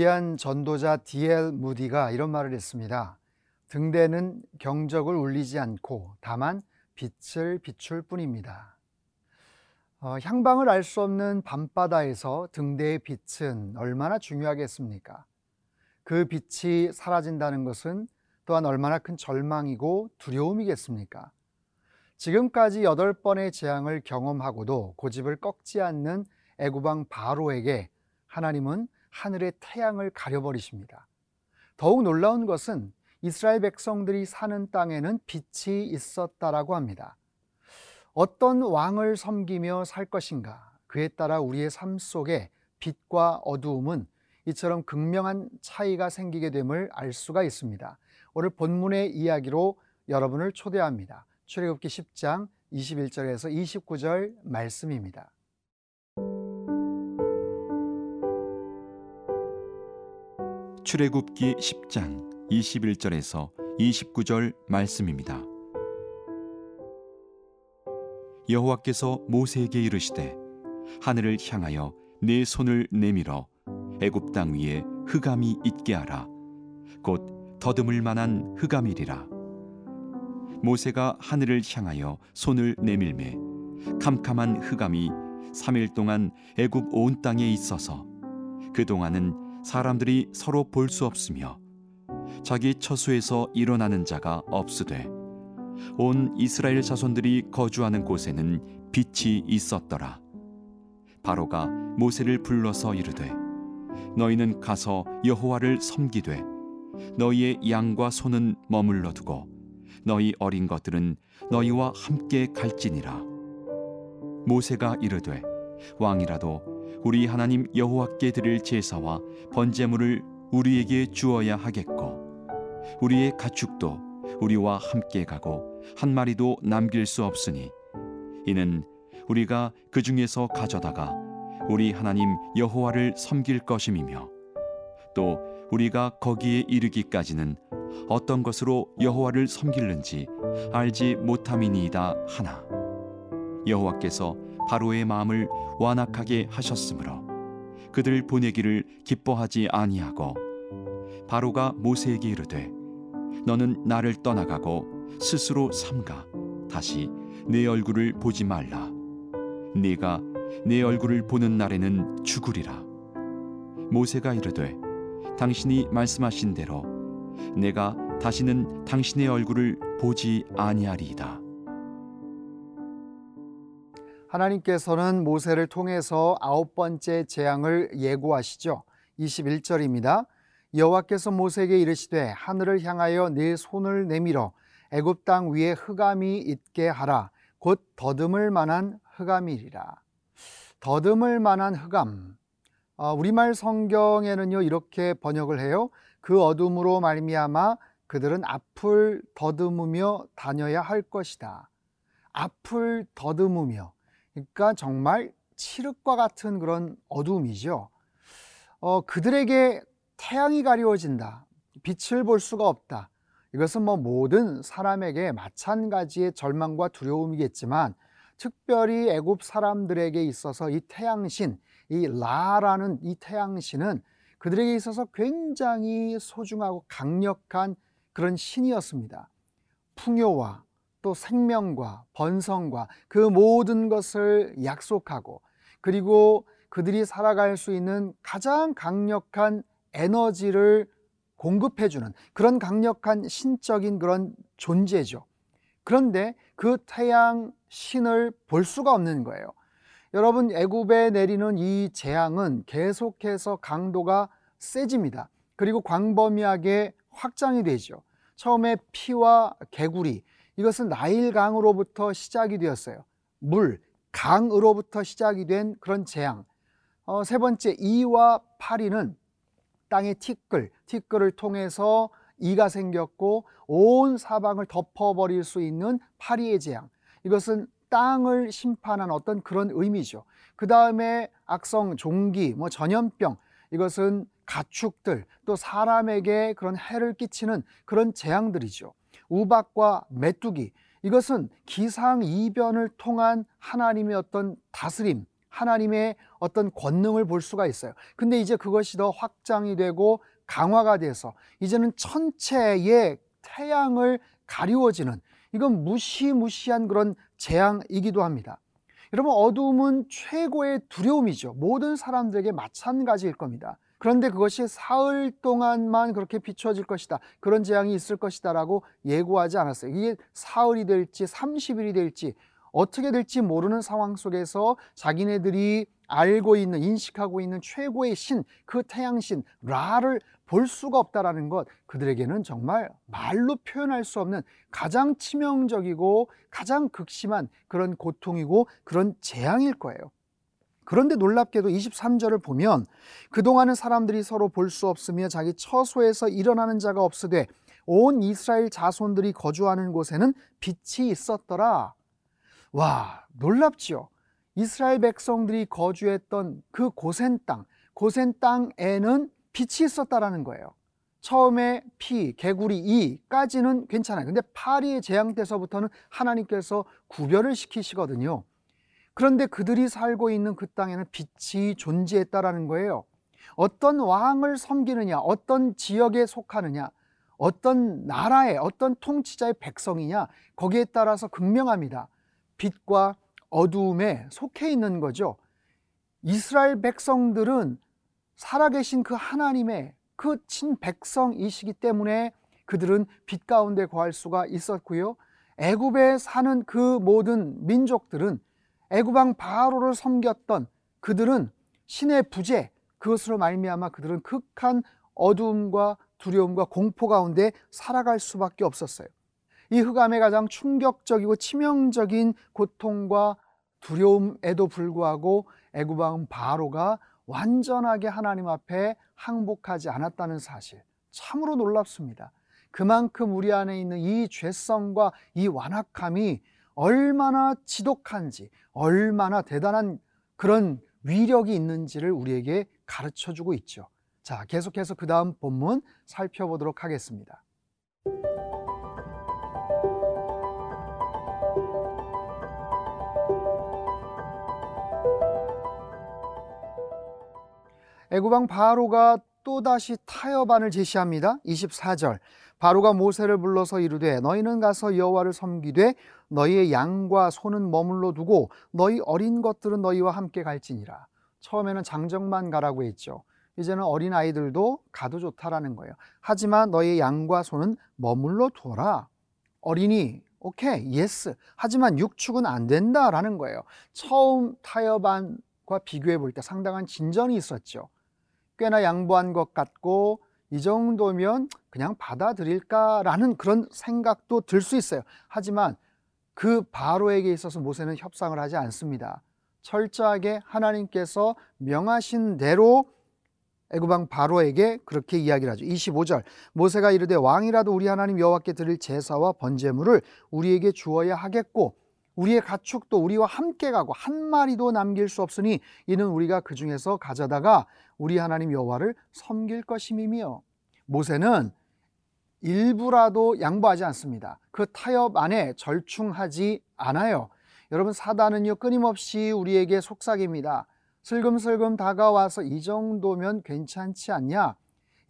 위대한 전도자 D.L. 무디가 이런 말을 했습니다. 등대는 경적을 울리지 않고 다만 빛을 비출 뿐입니다. 어, 향방을 알 수 없는 밤바다에서 등대의 빛은 얼마나 중요하겠습니까? 그 빛이 사라진다는 것은 또한 얼마나 큰 절망이고 두려움이겠습니까? 지금까지 여덟 번의 재앙을 경험하고도 고집을 꺾지 않는 애구방 바로에게 하나님은 하늘의 태양을 가려버리십니다. 더욱 놀라운 것은 이스라엘 백성들이 사는 땅에는 빛이 있었다라고 합니다. 어떤 왕을 섬기며 살 것인가? 그에 따라 우리의 삶 속에 빛과 어두움은 이처럼 극명한 차이가 생기게 됨을 알 수가 있습니다. 오늘 본문의 이야기로 여러분을 초대합니다. 출애굽기 10장 21절에서 29절 말씀입니다. 출애굽기 10장 21절에서 29절 말씀입니다. 여호와께서 모세에게 이르시되 하늘을 향하여 네 손을 내밀어 애굽 땅 위에 흑암이 있게 하라 곧 더듬을 만한 흑암이리라 모세가 하늘을 향하여 손을 내밀매 캄캄한 흑암이 3일 동안 애굽 온 땅에 있어서 그 동안은 사람들이 서로 볼 수 없으며 자기 처수에서 일어나는 자가 없으되 온 이스라엘 자손들이 거주하는 곳에는 빛이 있었더라. 바로가 모세를 불러서 이르되 너희는 가서 여호와를 섬기되 너희의 양과 소는 머물러 두고 너희 어린 것들은 너희와 함께 갈지니라. 모세가 이르되 왕이라도 우리 하나님 여호와께 드릴 제사와 번제물을 우리에게 주어야 하겠고 우리의 가축도 우리와 함께 가고 한 마리도 남길 수 없으니 이는 우리가 그 중에서 가져다가 우리 하나님 여호와를 섬길 것임이며 또 우리가 거기에 이르기까지는 어떤 것으로 여호와를 섬길는지 알지 못함이니이다 하나. 여호와께서 바로의 마음을 완악하게 하셨으므로 그들 보내기를 기뻐하지 아니하고 바로가 모세에게 이르되 너는 나를 떠나가고 스스로 삼가 다시 내 얼굴을 보지 말라. 네가 내 얼굴을 보는 날에는 죽으리라. 모세가 이르되 당신이 말씀하신 대로 내가 다시는 당신의 얼굴을 보지 아니하리이다 하나님께서는 모세를 통해서 아홉 번째 재앙을 예고하시죠. 21절입니다. 여호와께서 모세에게 이르시되 하늘을 향하여 네 손을 내밀어 애굽 땅 위에 흑암이 있게 하라 곧 더듬을 만한 흑암이리라. 더듬을 만한 흑암. 어, 우리말 성경에는요 이렇게 번역을 해요. 그 어둠으로 말미암아 그들은 앞을 더듬으며 다녀야 할 것이다. 앞을 더듬으며 그러니까 정말 칠흑과 같은 그런 어두움이죠. 어, 그들에게 태양이 가리워진다. 빛을 볼 수가 없다. 이것은 뭐 모든 사람에게 마찬가지의 절망과 두려움이겠지만 특별히 애굽 사람들에게 있어서 이 태양신, 이 라라는 이 태양신은 그들에게 있어서 굉장히 소중하고 강력한 그런 신이었습니다. 풍요와 또 생명과 번성과 그 모든 것을 약속하고 그리고 그들이 살아갈 수 있는 가장 강력한 에너지를 공급해주는 그런 강력한 신적인 그런 존재죠. 그런데 그 태양 신을 볼 수가 없는 거예요. 여러분 애굽에 내리는 이 재앙은 계속해서 강도가 세집니다. 그리고 광범위하게 확장이 되죠. 처음에 피와 개구리 이것은 나일강으로부터 시작이 되었어요. 물, 강으로부터 시작이 된 그런 재앙. 어, 세 번째 이와 파리는 땅의 티끌, 티끌을 통해서 이가 생겼고 온 사방을 덮어버릴 수 있는 파리의 재앙. 이것은 땅을 심판한 어떤 그런 의미죠. 그 다음에 악성 종기, 뭐 전염병, 이것은 가축들, 또 사람에게 그런 해를 끼치는 그런 재앙들이죠. 우박과 메뚜기, 이것은 기상 이변을 통한 하나님의 어떤 다스림, 하나님의 어떤 권능을 볼 수가 있어요. 근데 이제 그것이 더 확장이 되고 강화가 돼서 이제는 천체의 태양을 가리워지는 이건 무시무시한 그런 재앙이기도 합니다. 여러분 어두움은 최고의 두려움이죠. 모든 사람들에게 마찬가지일 겁니다. 그런데 그것이 사흘 동안만 그렇게 비춰질 것이다. 그런 재앙이 있을 것이다라고 예고하지 않았어요. 이게 사흘이 될지 30일이 될지 어떻게 될지 모르는 상황 속에서 자기네들이 알고 있는 인식하고 있는 최고의 신, 그 태양신 라를 볼 수가 없다라는 것 그들에게는 정말 말로 표현할 수 없는 가장 치명적이고 가장 극심한 그런 고통이고 그런 재앙일 거예요. 그런데 놀랍게도 23절을 보면 그동안은 사람들이 서로 볼 수 없으며 자기 처소에서 일어나는 자가 없으되 온 이스라엘 자손들이 거주하는 곳에는 빛이 있었더라. 와, 놀랍지요. 이스라엘 백성들이 거주했던 그 고센 땅, 고센 땅에는 빛이 있었다라는 거예요. 처음에 피, 개구리, 이까지는 괜찮아요. 근데 파리의 재앙 때서부터는 하나님께서 구별을 시키시거든요. 그런데 그들이 살고 있는 그 땅에는 빛이 존재했다라는 거예요. 어떤 왕을 섬기느냐, 어떤 지역에 속하느냐, 어떤 나라의 어떤 통치자의 백성이냐, 거기에 따라서 극명합니다. 빛과 어두움에 속해 있는 거죠. 이스라엘 백성들은 살아계신 그 하나님의 그 친백성이시기 때문에 그들은 빛 가운데 거할 수가 있었고요. 애굽에 사는 그 모든 민족들은 애굽왕 바로를 섬겼던 그들은 신의 부재 그것으로 말미암아 그들은 극한 어두움과 두려움과 공포 가운데 살아갈 수밖에 없었어요. 이 흑암의 가장 충격적이고 치명적인 고통과 두려움에도 불구하고 애굽왕 바로가 완전하게 하나님 앞에 항복하지 않았다는 사실 참으로 놀랍습니다. 그만큼 우리 안에 있는 이 죄성과 이 완악함이 얼마나 지독한지 얼마나 대단한 그런 위력이 있는지를 우리에게 가르쳐 주고 있죠. 자, 계속해서 그 다음 본문 살펴보도록 하겠습니다. 애굽왕 바로가 또다시 타협안을 제시합니다. 24절. 바로가 모세를 불러서 이르되 너희는 가서 여호와를 섬기되 너희의 양과 소는 머물러 두고 너희 어린 것들은 너희와 함께 갈지니라. 처음에는 장정만 가라고 했죠. 이제는 어린 아이들도 가도 좋다라는 거예요. 하지만 너희 양과 소는 머물러 둬라. 어린이 OK yes. 하지만 육축은 안 된다라는 거예요. 처음 타협안과 비교해 볼 때 상당한 진전이 있었죠. 꽤나 양보한 것 같고 이 정도면 그냥 받아들일까라는 그런 생각도 들 수 있어요. 하지만 그 바로에게 있어서 모세는 협상을 하지 않습니다. 철저하게 하나님께서 명하신 대로 애굽왕 바로에게 그렇게 이야기를 하죠. 25절 모세가 이르되 왕이라도 우리 하나님 여호와께 드릴 제사와 번제물을 우리에게 주어야 하겠고 우리의 가축도 우리와 함께 가고 한 마리도 남길 수 없으니 이는 우리가 그 중에서 가져다가 우리 하나님 여호와를 섬길 것임이며 모세는 일부라도 양보하지 않습니다. 그 타협 안에 절충하지 않아요. 여러분 사단은요 끊임없이 우리에게 속삭입니다. 슬금슬금 다가와서 이 정도면 괜찮지 않냐?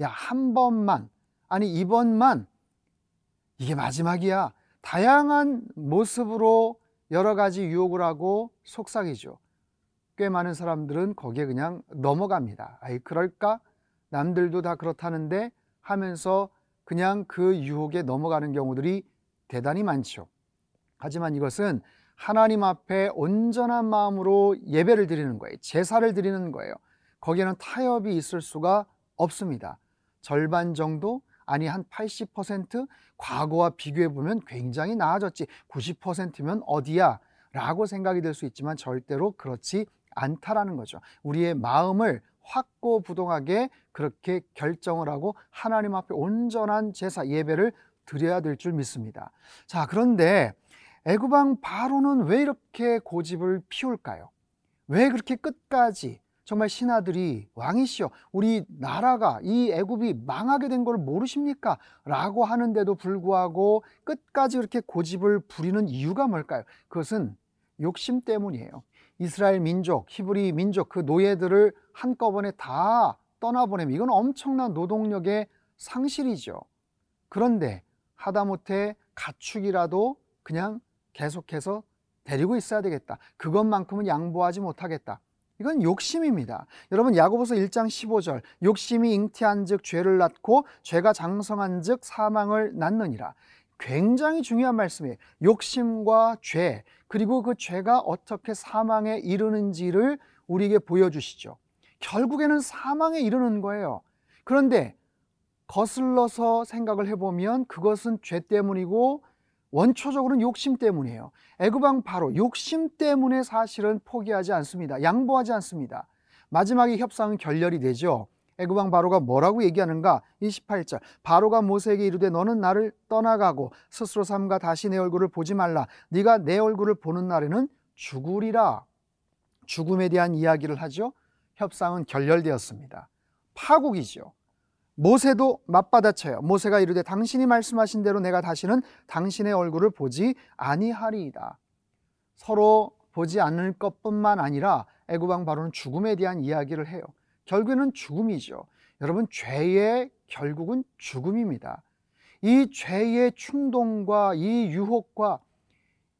야 한 번만 아니 이번만 이게 마지막이야. 다양한 모습으로 여러 가지 유혹을 하고 속삭이죠. 꽤 많은 사람들은 거기에 그냥 넘어갑니다. 아이, 그럴까? 남들도 다 그렇다는데 하면서 그냥 그 유혹에 넘어가는 경우들이 대단히 많죠. 하지만 이것은 하나님 앞에 온전한 마음으로 예배를 드리는 거예요. 제사를 드리는 거예요. 거기에는 타협이 있을 수가 없습니다. 절반 정도 아니 한 80% 과거와 비교해 보면 굉장히 나아졌지 90%면 어디야? 라고 생각이 될수 있지만 절대로 그렇지 않다라는 거죠. 우리의 마음을 확고부동하게 그렇게 결정을 하고 하나님 앞에 온전한 제사 예배를 드려야 될 줄 믿습니다. 자, 그런데 애굽왕 바로는 왜 이렇게 고집을 피울까요? 왜 그렇게 끝까지 정말 신하들이 왕이시여 우리 나라가 이 애굽이 망하게 된 걸 모르십니까? 라고 하는데도 불구하고 끝까지 그렇게 고집을 부리는 이유가 뭘까요? 그것은 욕심 때문이에요. 이스라엘 민족, 히브리 민족 그 노예들을 한꺼번에 다 떠나보내면 이건 엄청난 노동력의 상실이죠. 그런데 하다못해 가축이라도 그냥 계속해서 데리고 있어야 되겠다. 그것만큼은 양보하지 못하겠다. 이건 욕심입니다. 여러분 야고보서 1장 15절 욕심이 잉태한즉 죄를 낳고 죄가 장성한즉 사망을 낳느니라. 굉장히 중요한 말씀이에요. 욕심과 죄 그리고 그 죄가 어떻게 사망에 이르는지를 우리에게 보여주시죠. 결국에는 사망에 이르는 거예요. 그런데 거슬러서 생각을 해보면 그것은 죄 때문이고 원초적으로는 욕심 때문이에요. 애굽왕 바로 욕심 때문에 사실은 포기하지 않습니다. 양보하지 않습니다. 마지막에 협상은 결렬이 되죠. 애굽왕 바로가 뭐라고 얘기하는가? 28절. 바로가 모세에게 이르되 너는 나를 떠나가고 스스로 삼가 다시 내 얼굴을 보지 말라. 네가 내 얼굴을 보는 날에는 죽으리라. 죽음에 대한 이야기를 하죠. 협상은 결렬되었습니다. 파국이죠. 모세도 맞받아쳐요. 모세가 이르되 당신이 말씀하신 대로 내가 다시는 당신의 얼굴을 보지 아니하리이다. 서로 보지 않을 것뿐만 아니라 애굽왕 바로는 죽음에 대한 이야기를 해요. 결국에는 죽음이죠. 여러분 죄의 결국은 죽음입니다. 이 죄의 충동과 이 유혹과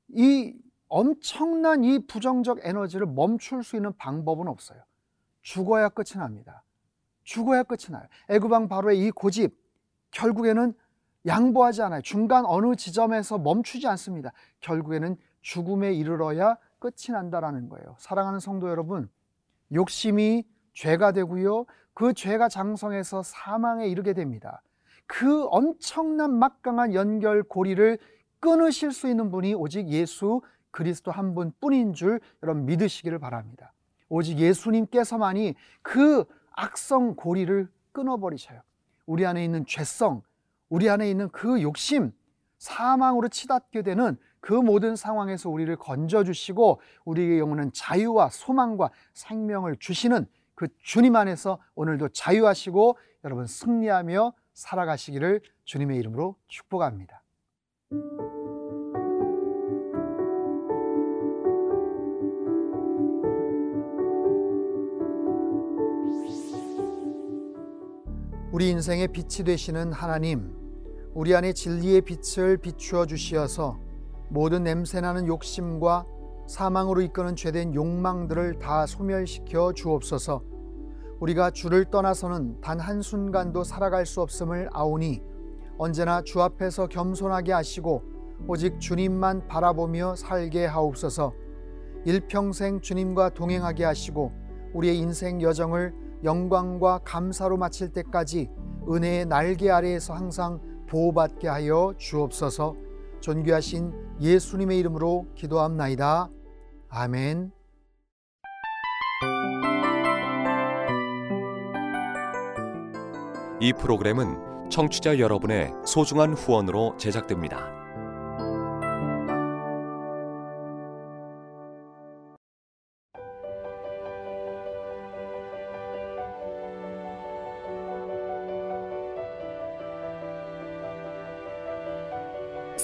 이 엄청난 이 부정적 에너지를 멈출 수 있는 방법은 없어요. 죽어야 끝이 납니다. 죽어야 끝이 나요. 애굽왕 바로의 이 고집 결국에는 양보하지 않아요. 중간 어느 지점에서 멈추지 않습니다. 결국에는 죽음에 이르러야 끝이 난다라는 거예요. 사랑하는 성도 여러분, 욕심이 죄가 되고요. 그 죄가 장성해서 사망에 이르게 됩니다. 그 엄청난 막강한 연결 고리를 끊으실 수 있는 분이 오직 예수 그리스도 한 분뿐인 줄 여러분 믿으시기를 바랍니다. 오직 예수님께서만이 그 악성 고리를 끊어버리셔요. 우리 안에 있는 죄성, 우리 안에 있는 그 욕심, 사망으로 치닫게 되는 그 모든 상황에서 우리를 건져주시고 우리에게 영원한 자유와 소망과 생명을 주시는 그 주님 안에서 오늘도 자유하시고 여러분 승리하며 살아가시기를 주님의 이름으로 축복합니다. 우리 인생의 빛이 되시는 하나님, 우리 안에 진리의 빛을 비추어 주시어서 모든 냄새나는 욕심과 사망으로 이끄는 죄된 욕망들을 다 소멸시켜 주옵소서. 우리가 주를 떠나서는 단 한순간도 살아갈 수 없음을 아오니 언제나 주 앞에서 겸손하게 하시고 오직 주님만 바라보며 살게 하옵소서. 일평생 주님과 동행하게 하시고 우리의 인생 여정을 영광과 감사로 마칠 때까지 은혜의 날개 아래에서 항상 보호받게 하여 주옵소서 존귀하신 예수님의 이름으로 기도합나이다. 아멘. 이 프로그램은 청취자 여러분의 소중한 후원으로 제작됩니다.